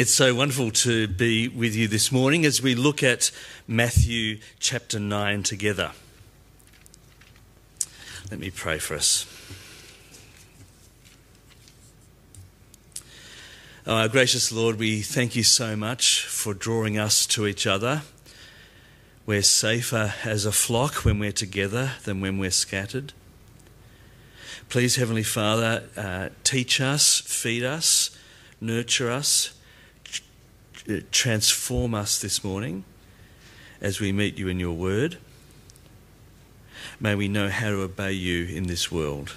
It's so wonderful to be with you this morning as we look at Matthew chapter 9 together. Let me pray for us. Oh, our gracious Lord, we thank you so much for drawing us to each other. We're safer as a flock when we're together than when we're scattered. Please, Heavenly Father, uh, teach us, feed us, nurture us Uh, transform us this morning as we meet you in your word. May we know how to obey you in this world.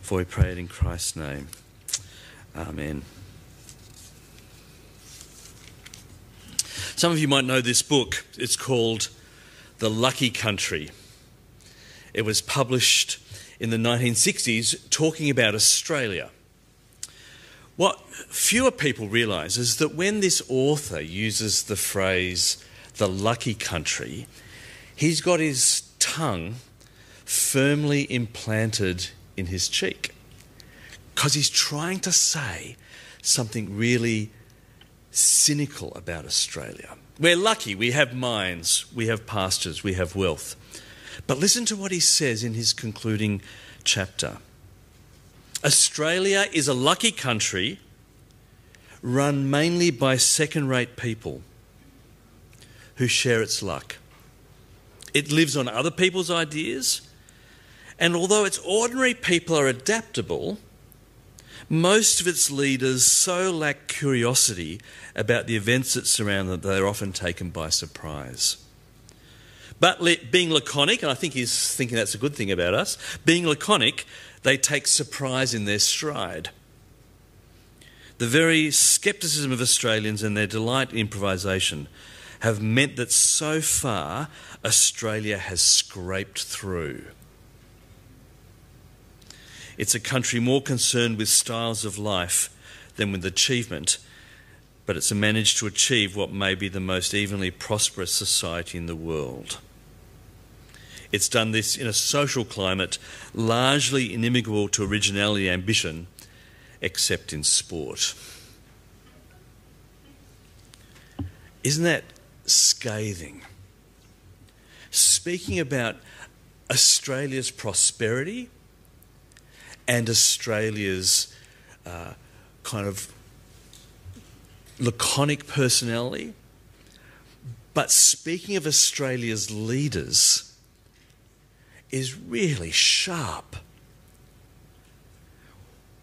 For we pray it in Christ's name. Amen. Some of you might know this book. It's called The Lucky Country. It was published in the 1960s talking about Australia. What fewer people realise is that when this author uses the phrase the lucky country, he's got his tongue firmly implanted in his cheek because he's trying to say something really cynical about Australia. We're lucky, we have mines, we have pastures, we have wealth. But listen to what he says in his concluding chapter. Australia is a lucky country run mainly by second rate people who share its luck. It lives on other people's ideas, and although its ordinary people are adaptable, most of its leaders so lack curiosity about the events that surround them that they're often taken by surprise. But being laconic, and I think he's thinking that's a good thing about us, being laconic, they take surprise in their stride. The very scepticism of Australians and their delight in improvisation have meant that so far Australia has scraped through. It's a country more concerned with styles of life than with achievement, but it's managed to achieve what may be the most evenly prosperous society in the world. It's done this in a social climate largely inimical to originality and ambition, except in sport. Isn't that scathing? Speaking about Australia's prosperity and Australia's uh, kind of laconic personality, but speaking of Australia's leaders is really sharp.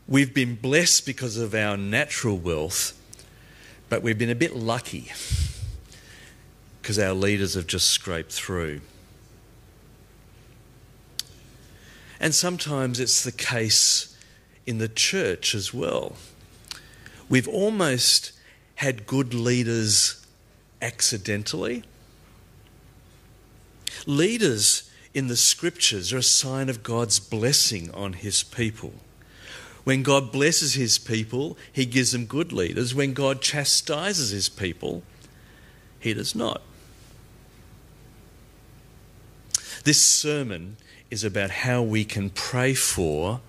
We've been blessed because of our natural wealth, but we've been a bit lucky because our leaders have just scraped through. And sometimes it's the case in the church as well. We've almost had good leaders accidentally. Leaders in the scriptures are a sign of God's blessing on his people. When God blesses his people, he gives them good leaders. When God chastises his people, he does not. This sermon is about how we can pray for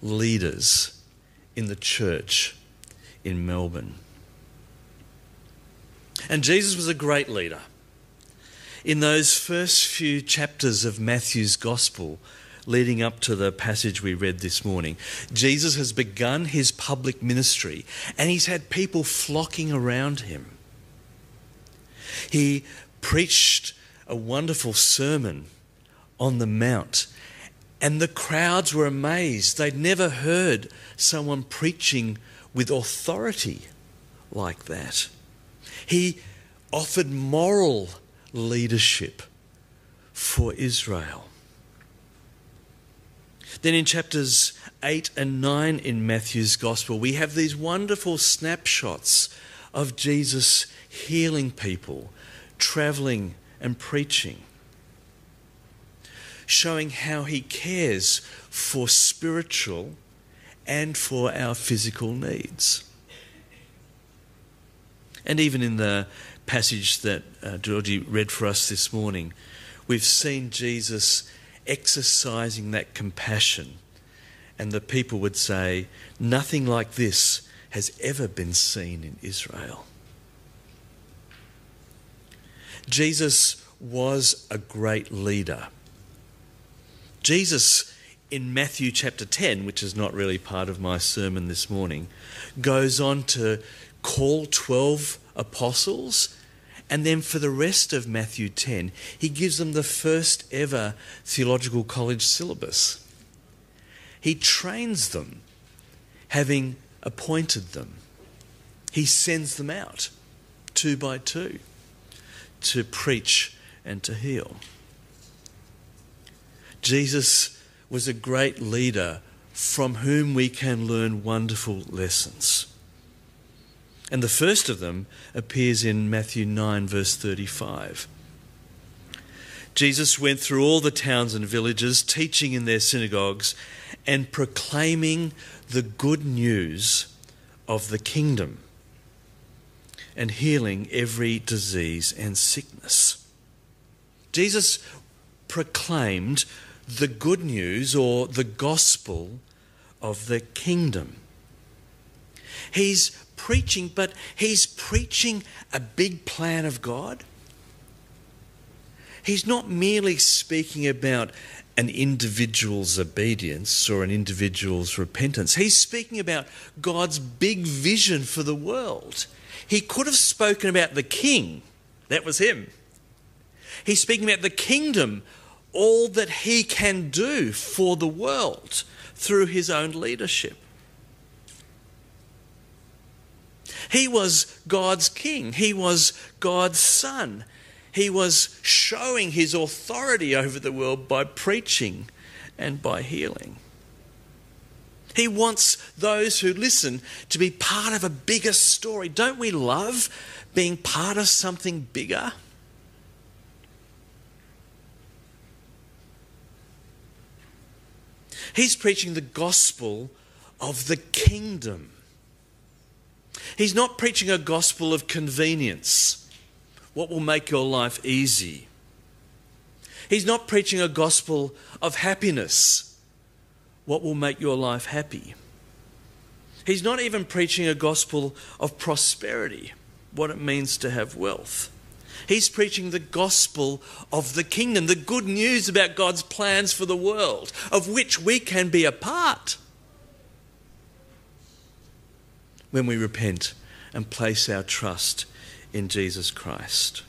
leaders in the church in Melbourne. And Jesus was a great leader in those first few chapters of Matthew's Gospel, leading up to the passage we read this morning, Jesus has begun his public ministry and he's had people flocking around him. He preached a wonderful sermon on the Mount, and the crowds were amazed. They'd never heard someone preaching with authority like that. He offered moral leadership for Israel. Then in chapters 8 and 9 in Matthew's Gospel, we have these wonderful snapshots of Jesus healing people, traveling and preaching, showing how he cares for spiritual and for our physical needs. And even in the passage that uh, Georgie read for us this morning, we've seen Jesus exercising that compassion. And the people would say, Nothing like this has ever been seen in Israel. Jesus was a great leader. Jesus, in Matthew chapter 10, which is not really part of my sermon this morning, goes on to call 12 apostles. And then for the rest of Matthew 10, he gives them the first ever theological college syllabus. He trains them, having appointed them. He sends them out two by two to preach and to heal. Jesus was a great leader from whom we can learn wonderful lessons. And the first of them appears in Matthew 9, verse 35. Jesus went through all the towns and villages, teaching in their synagogues and proclaiming the good news of the kingdom and healing every disease and sickness. Jesus proclaimed the good news or the gospel of the kingdom. He's preaching, but he's preaching a big plan of God. He's not merely speaking about an individual's obedience or an individual's repentance. He's speaking about God's big vision for the world. He could have spoken about the king, that was him. He's speaking about the kingdom, all that he can do for the world through his own leadership. He was God's king, he was God's son. He was showing his authority over the world by preaching and by healing. He wants those who listen to be part of a bigger story. Don't we love being part of something bigger? He's preaching the gospel of the kingdom. He's not preaching a gospel of convenience, what will make your life easy. He's not preaching a gospel of happiness, what will make your life happy. He's not even preaching a gospel of prosperity, what it means to have wealth. He's preaching the gospel of the kingdom, the good news about God's plans for the world, of which we can be a part when we repent and place our trust in Jesus Christ.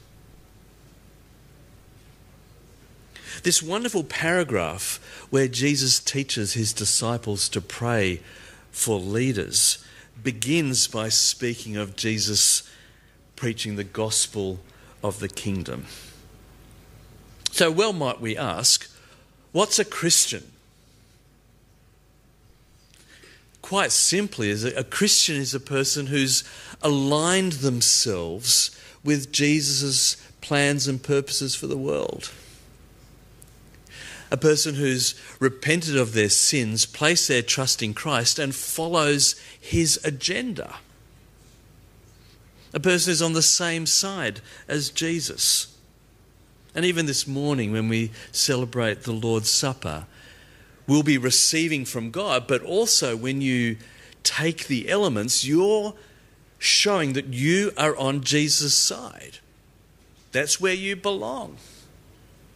This wonderful paragraph where Jesus teaches his disciples to pray for leaders begins by speaking of Jesus preaching the gospel of the kingdom. So, well, might we ask, what's a Christian? Quite simply, a Christian is a person who's aligned themselves with Jesus' plans and purposes for the world a person who's repented of their sins, placed their trust in Christ, and follows his agenda. A person who's on the same side as Jesus. And even this morning, when we celebrate the Lord's Supper, we'll be receiving from God, but also when you take the elements, you're showing that you are on Jesus' side. That's where you belong.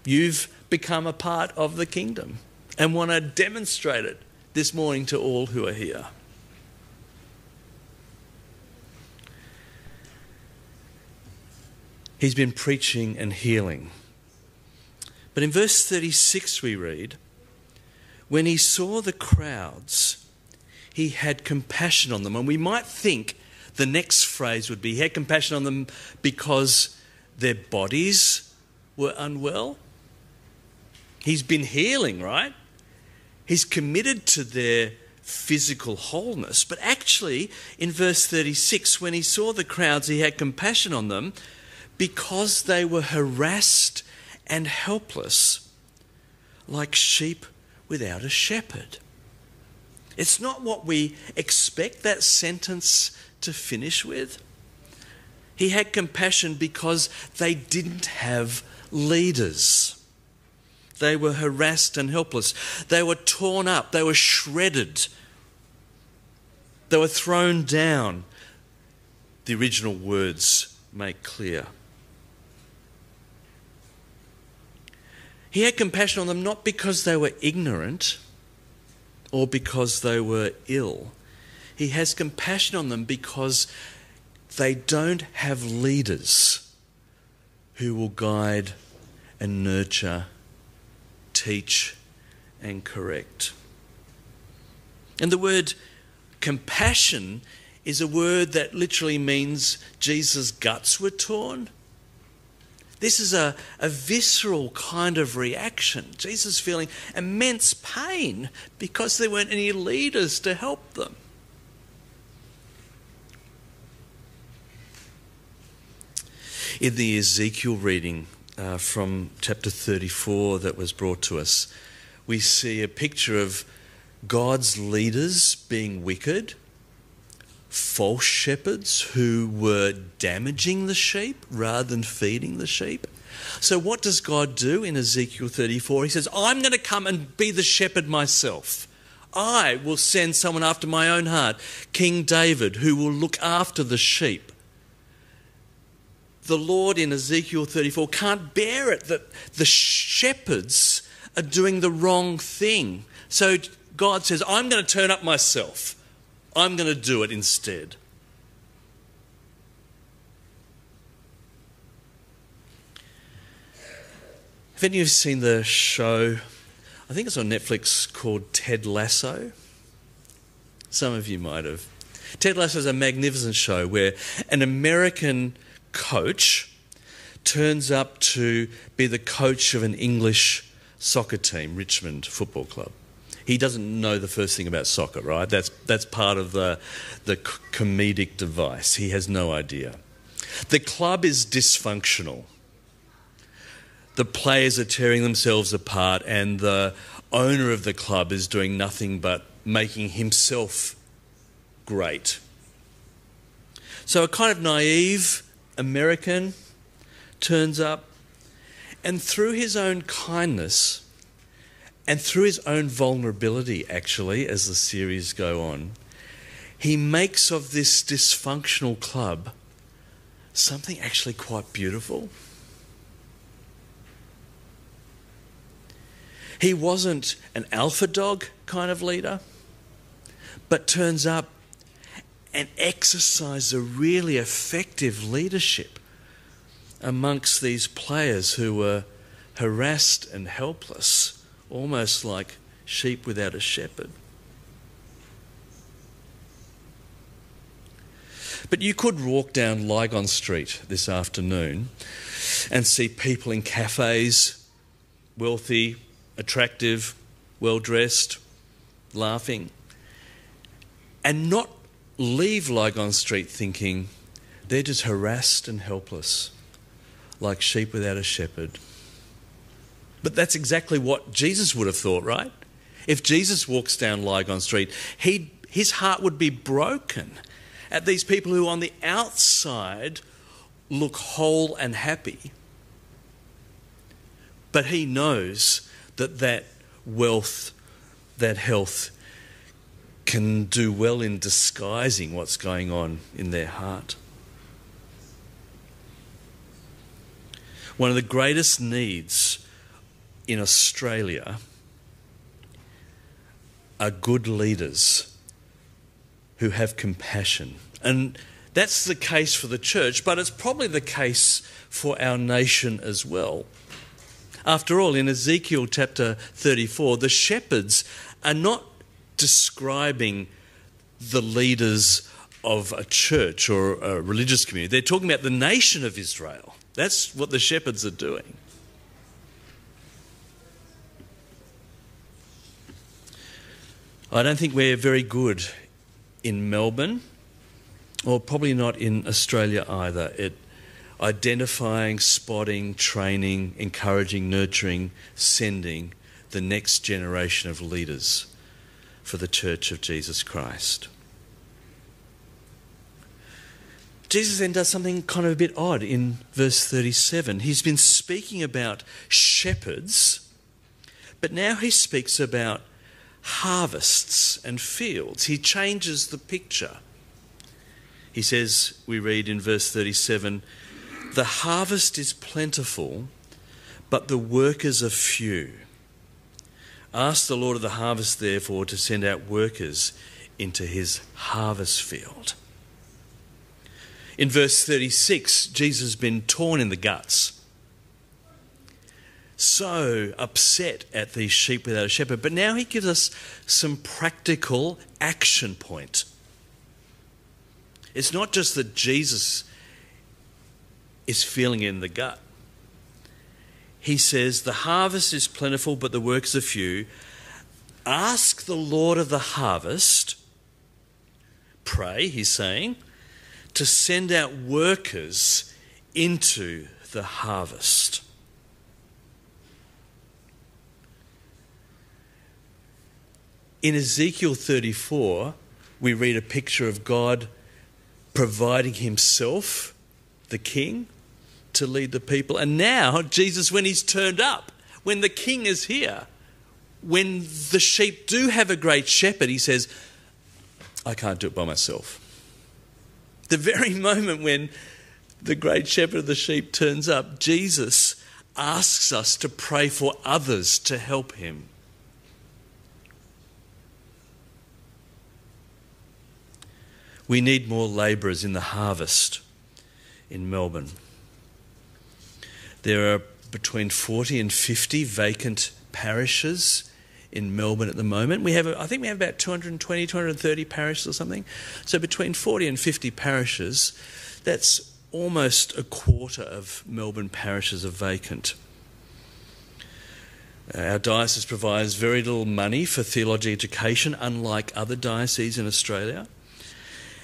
You've become a part of the kingdom and want to demonstrate it this morning to all who are here. He's been preaching and healing. But in verse 36, we read, When he saw the crowds, he had compassion on them. And we might think the next phrase would be, He had compassion on them because their bodies were unwell. He's been healing, right? He's committed to their physical wholeness. But actually, in verse 36, when he saw the crowds, he had compassion on them because they were harassed and helpless, like sheep without a shepherd. It's not what we expect that sentence to finish with. He had compassion because they didn't have leaders. They were harassed and helpless. They were torn up. They were shredded. They were thrown down, the original words make clear. He had compassion on them not because they were ignorant or because they were ill. He has compassion on them because they don't have leaders who will guide and nurture, teach, and correct. And the word compassion is a word that literally means Jesus' guts were torn. This is a, a visceral kind of reaction. Jesus feeling immense pain because there weren't any leaders to help them. In the Ezekiel reading uh, from chapter 34 that was brought to us, we see a picture of God's leaders being wicked false shepherds who were damaging the sheep rather than feeding the sheep. So, what does God do in Ezekiel 34? He says, I'm going to come and be the shepherd myself. I will send someone after my own heart, King David, who will look after the sheep. The Lord in Ezekiel 34 can't bear it that the shepherds are doing the wrong thing. So God says, I'm going to turn up myself. I'm going to do it instead. Have any of you seen the show? I think it's on Netflix called Ted Lasso. Some of you might have. Ted Lasso is a magnificent show where an American coach turns up to be the coach of an English soccer team, Richmond Football Club he doesn't know the first thing about soccer, right? That's, that's part of the, the comedic device. He has no idea. The club is dysfunctional. The players are tearing themselves apart, and the owner of the club is doing nothing but making himself great. So, a kind of naive American turns up, and through his own kindness, and through his own vulnerability, actually, as the series go on, he makes of this dysfunctional club something actually quite beautiful. He wasn't an alpha dog kind of leader, but turns up and exercises a really effective leadership amongst these players who were harassed and helpless almost like sheep without a shepherd. But you could walk down Lygon Street this afternoon and see people in cafes, wealthy, attractive, well dressed, laughing, and not leave Lygon Street thinking they're just harassed and helpless, like sheep without a shepherd. But that's exactly what Jesus would have thought, right? If Jesus walks down Lygon Street, he his heart would be broken at these people who on the outside look whole and happy. But he knows that that wealth, that health, can do well in disguising what's going on in their heart. One of the greatest needs in Australia are good leaders who have compassion. And that's the case for the church, but it's probably the case for our nation as well. After all, in Ezekiel chapter 34, the shepherds are not describing the leaders of a church or a religious community. They're talking about the nation of Israel. That's what the shepherds are doing. I don't think we're very good in Melbourne, or probably not in Australia either, at identifying, spotting, training, encouraging, nurturing, sending the next generation of leaders for the Church of Jesus Christ. Jesus then does something kind of a bit odd in verse 37. He's been speaking about shepherds, but now he speaks about harvests and fields. He changes the picture. He says, we read in verse 37 The harvest is plentiful, but the workers are few. Ask the Lord of the harvest, therefore, to send out workers into his harvest field. In verse 36, Jesus has been torn in the guts. So upset at these sheep without a shepherd. But now he gives us some practical action point. It's not just that Jesus is feeling in the gut. He says, The harvest is plentiful, but the workers are few. Ask the Lord of the harvest, pray, he's saying, to send out workers into the harvest. In Ezekiel 34, we read a picture of God providing himself, the king, to lead the people. And now, Jesus, when he's turned up, when the king is here, when the sheep do have a great shepherd, he says, I can't do it by myself. The very moment when the great shepherd of the sheep turns up, Jesus asks us to pray for others to help him. We need more labourers in the harvest in Melbourne. There are between 40 and 50 vacant parishes in Melbourne at the moment. We have, I think we have about 220, 230 parishes or something. So between 40 and 50 parishes, that's almost a quarter of Melbourne parishes are vacant. Uh, our diocese provides very little money for theology education, unlike other dioceses in Australia.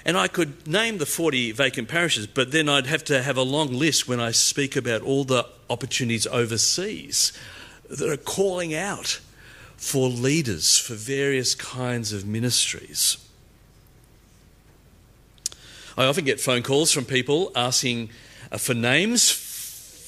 And I could name the 40 vacant parishes, but then I'd have to have a long list when I speak about all the opportunities overseas that are calling out for leaders for various kinds of ministries. I often get phone calls from people asking uh, for names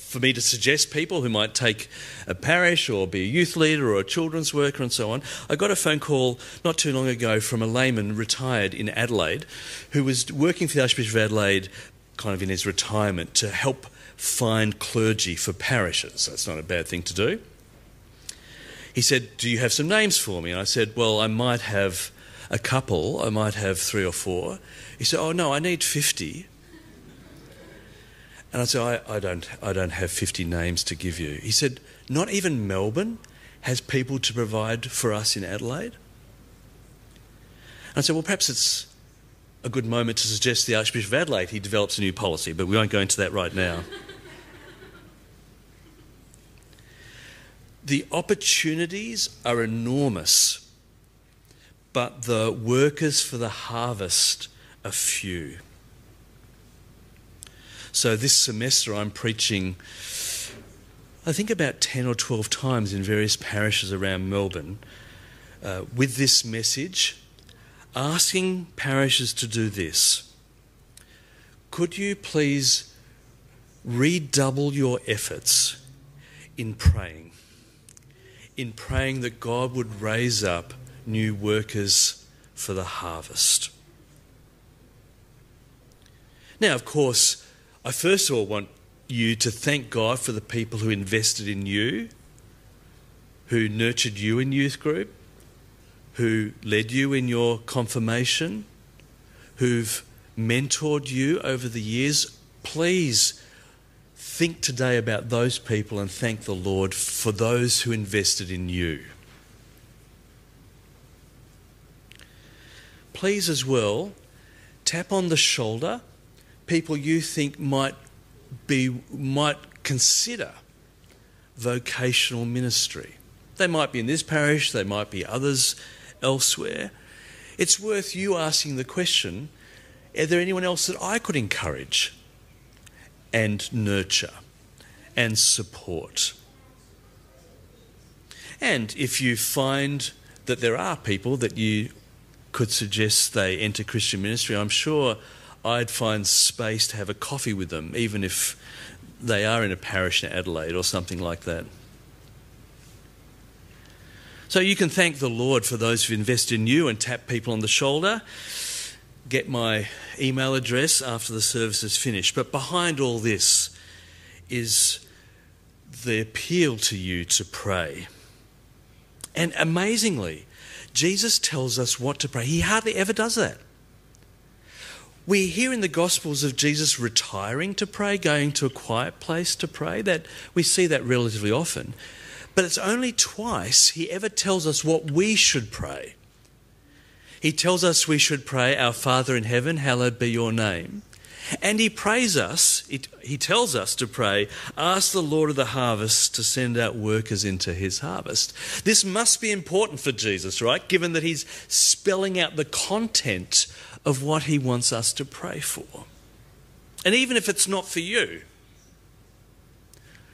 for me to suggest people who might take a parish or be a youth leader or a children's worker and so on. I got a phone call not too long ago from a layman retired in Adelaide who was working for the Archbishop of Adelaide kind of in his retirement to help find clergy for parishes. That's not a bad thing to do. He said, Do you have some names for me? And I said, Well, I might have a couple, I might have three or four. He said, Oh, no, I need 50. And I said, I, I, don't, I don't have 50 names to give you. He said, Not even Melbourne has people to provide for us in Adelaide? And I said, Well, perhaps it's a good moment to suggest the Archbishop of Adelaide he develops a new policy, but we won't go into that right now. the opportunities are enormous, but the workers for the harvest are few. So this semester I'm preaching, I think about 10 or 12 times in various parishes around Melbourne uh, with this message, asking parishes to do this. Could you please redouble your efforts in praying? In praying that God would raise up new workers for the harvest. Now, of course, I first of all want you to thank God for the people who invested in you, who nurtured you in youth group, who led you in your confirmation, who've mentored you over the years. Please think today about those people and thank the Lord for those who invested in you. Please, as well, tap on the shoulder people you think might be might consider vocational ministry. They might be in this parish, they might be others elsewhere. It's worth you asking the question are there anyone else that I could encourage and nurture and support? And if you find that there are people that you could suggest they enter Christian ministry, I'm sure I'd find space to have a coffee with them, even if they are in a parish in Adelaide or something like that. So you can thank the Lord for those who invest in you and tap people on the shoulder. Get my email address after the service is finished. But behind all this is the appeal to you to pray. And amazingly, Jesus tells us what to pray. He hardly ever does that. We hear in the Gospels of Jesus retiring to pray, going to a quiet place to pray. That we see that relatively often. But it's only twice he ever tells us what we should pray. He tells us we should pray, Our Father in heaven, hallowed be your name. And he prays us, he tells us to pray, Ask the Lord of the harvest to send out workers into his harvest. This must be important for Jesus, right? Given that he's spelling out the content of what he wants us to pray for. And even if it's not for you,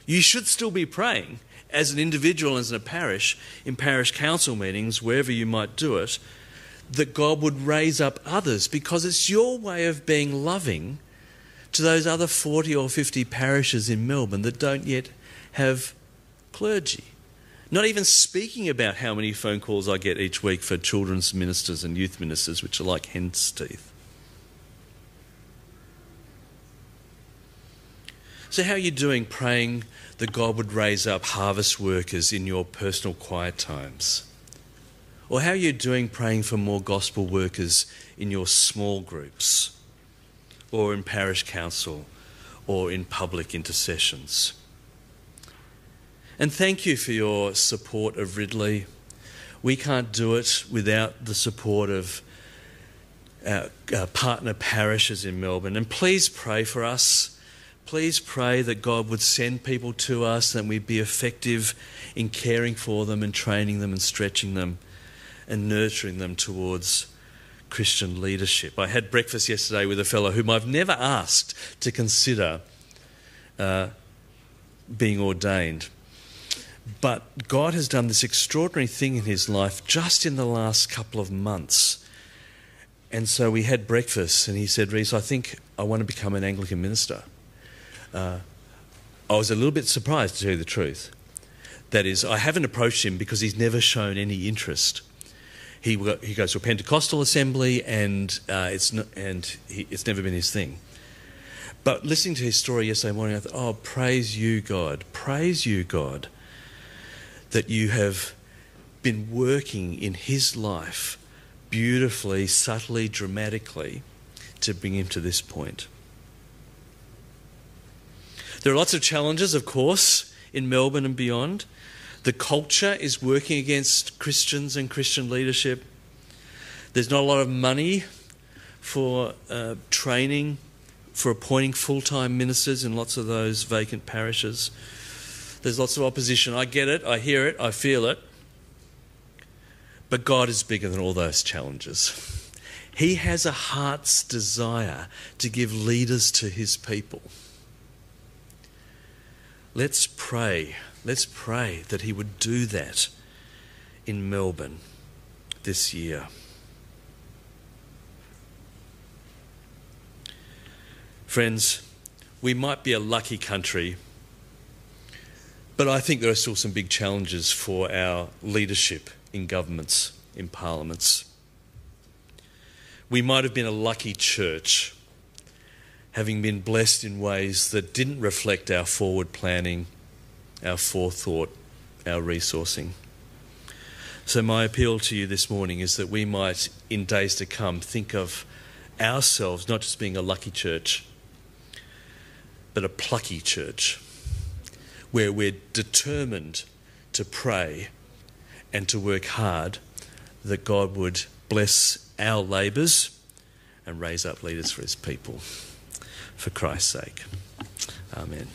you should still be praying as an individual, as a parish, in parish council meetings, wherever you might do it, that God would raise up others because it's your way of being loving to those other 40 or 50 parishes in Melbourne that don't yet have clergy. Not even speaking about how many phone calls I get each week for children's ministers and youth ministers, which are like hen's teeth. So, how are you doing praying that God would raise up harvest workers in your personal quiet times? Or how are you doing praying for more gospel workers in your small groups, or in parish council, or in public intercessions? And thank you for your support of Ridley. We can't do it without the support of our, our partner parishes in Melbourne. And please pray for us Please pray that God would send people to us and we'd be effective in caring for them and training them and stretching them and nurturing them towards Christian leadership. I had breakfast yesterday with a fellow whom I've never asked to consider uh, being ordained. But God has done this extraordinary thing in his life just in the last couple of months. And so we had breakfast, and he said, Reese, I think I want to become an Anglican minister uh, I was a little bit surprised to tell you the truth. That is, I haven't approached him because he's never shown any interest. He, he goes to a Pentecostal assembly and, uh, it's, and he, it's never been his thing. But listening to his story yesterday morning, I thought, oh, praise you, God. Praise you, God, that you have been working in his life beautifully, subtly, dramatically to bring him to this point. There are lots of challenges, of course, in Melbourne and beyond. The culture is working against Christians and Christian leadership. There's not a lot of money for uh, training, for appointing full time ministers in lots of those vacant parishes. There's lots of opposition. I get it, I hear it, I feel it. But God is bigger than all those challenges. He has a heart's desire to give leaders to his people. Let's pray. Let's pray that He would do that in Melbourne this year. Friends, we might be a lucky country, but I think there are still some big challenges for our leadership in governments, in parliaments. We might have been a lucky church having been blessed in ways that didn't reflect our forward planning, our forethought, our resourcing. So, my appeal to you this morning is that we might, in days to come, think of ourselves not just being a lucky church, but a plucky church, where we're determined to pray and to work hard that God would bless our labours and raise up leaders for his people for Christ's sake. Amen.